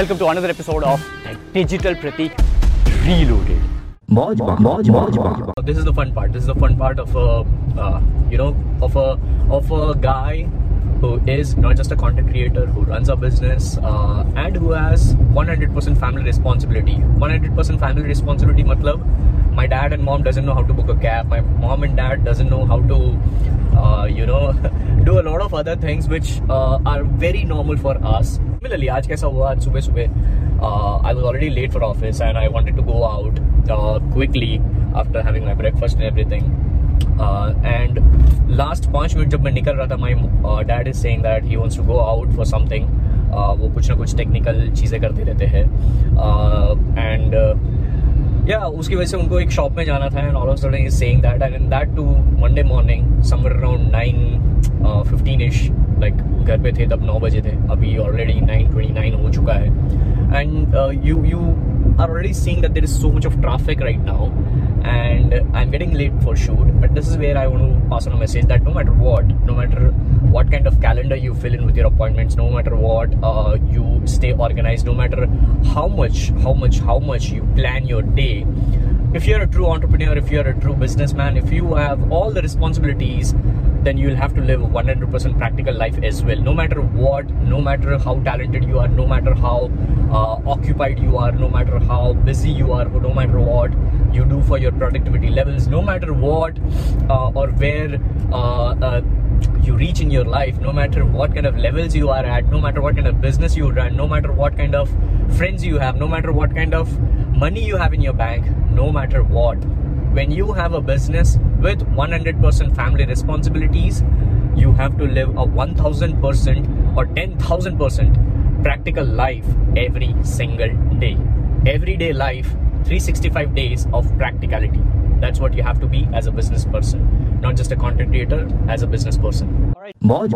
Welcome to another episode of the Digital Pratik Reloaded. this is the fun part. This is the fun part of a uh, you know of a of a guy who is not just a content creator who runs a business uh, and who has 100% family responsibility. 100% family responsibility matlab my dad and mom doesn't know how to book a cab. My mom and dad doesn't know how to uh, you know do a lot of other things which uh, are very normal for us Similarly, आज कैसा हुआ? आज सुबह सुबह I was already late for office and I wanted to go out quickly after having my breakfast and everything and last पाँच minute जब मैं निकल रहा था my dad is saying that he wants to go out for something वो कुछ ना कुछ टेक्निकल चीज़ें करते रहते हैं। uh, एंड या yeah, उसकी वजह से उनको एक शॉप में जाना था and all of sudden is saying that and that to Monday morning somewhere around nine fifteen ish like घर पे थे तब नौ बजे थे अभी ऑलरेडी नाइन ट्वेंटी नाइन हो चुका है। And you you are already seeing that there is so much of traffic right now and I am getting late for shoot but this is where I want pass on message that no matter what no matter kind of calendar you fill in with your appointments, no matter what uh, you stay organized, no matter how much, how much, how much you plan your day. If you're a true entrepreneur, if you're a true businessman, if you have all the responsibilities, then you'll have to live a 100% practical life as well. No matter what, no matter how talented you are, no matter how uh, occupied you are, no matter how busy you are, no matter what you do for your productivity levels, no matter what uh, or where uh, uh, reach in your life, no matter what kind of levels you are at, no matter what kind of business you run, no matter what kind of friends you have, no matter what kind of money you have in your bank, no matter what. When you have a business with 100% family responsibilities, you have to live a 1000% or 10,000% practical life every single day. Everyday life, 365 days of practicality. That's what you have to be as a business person, not just a content creator, as a business person. मौज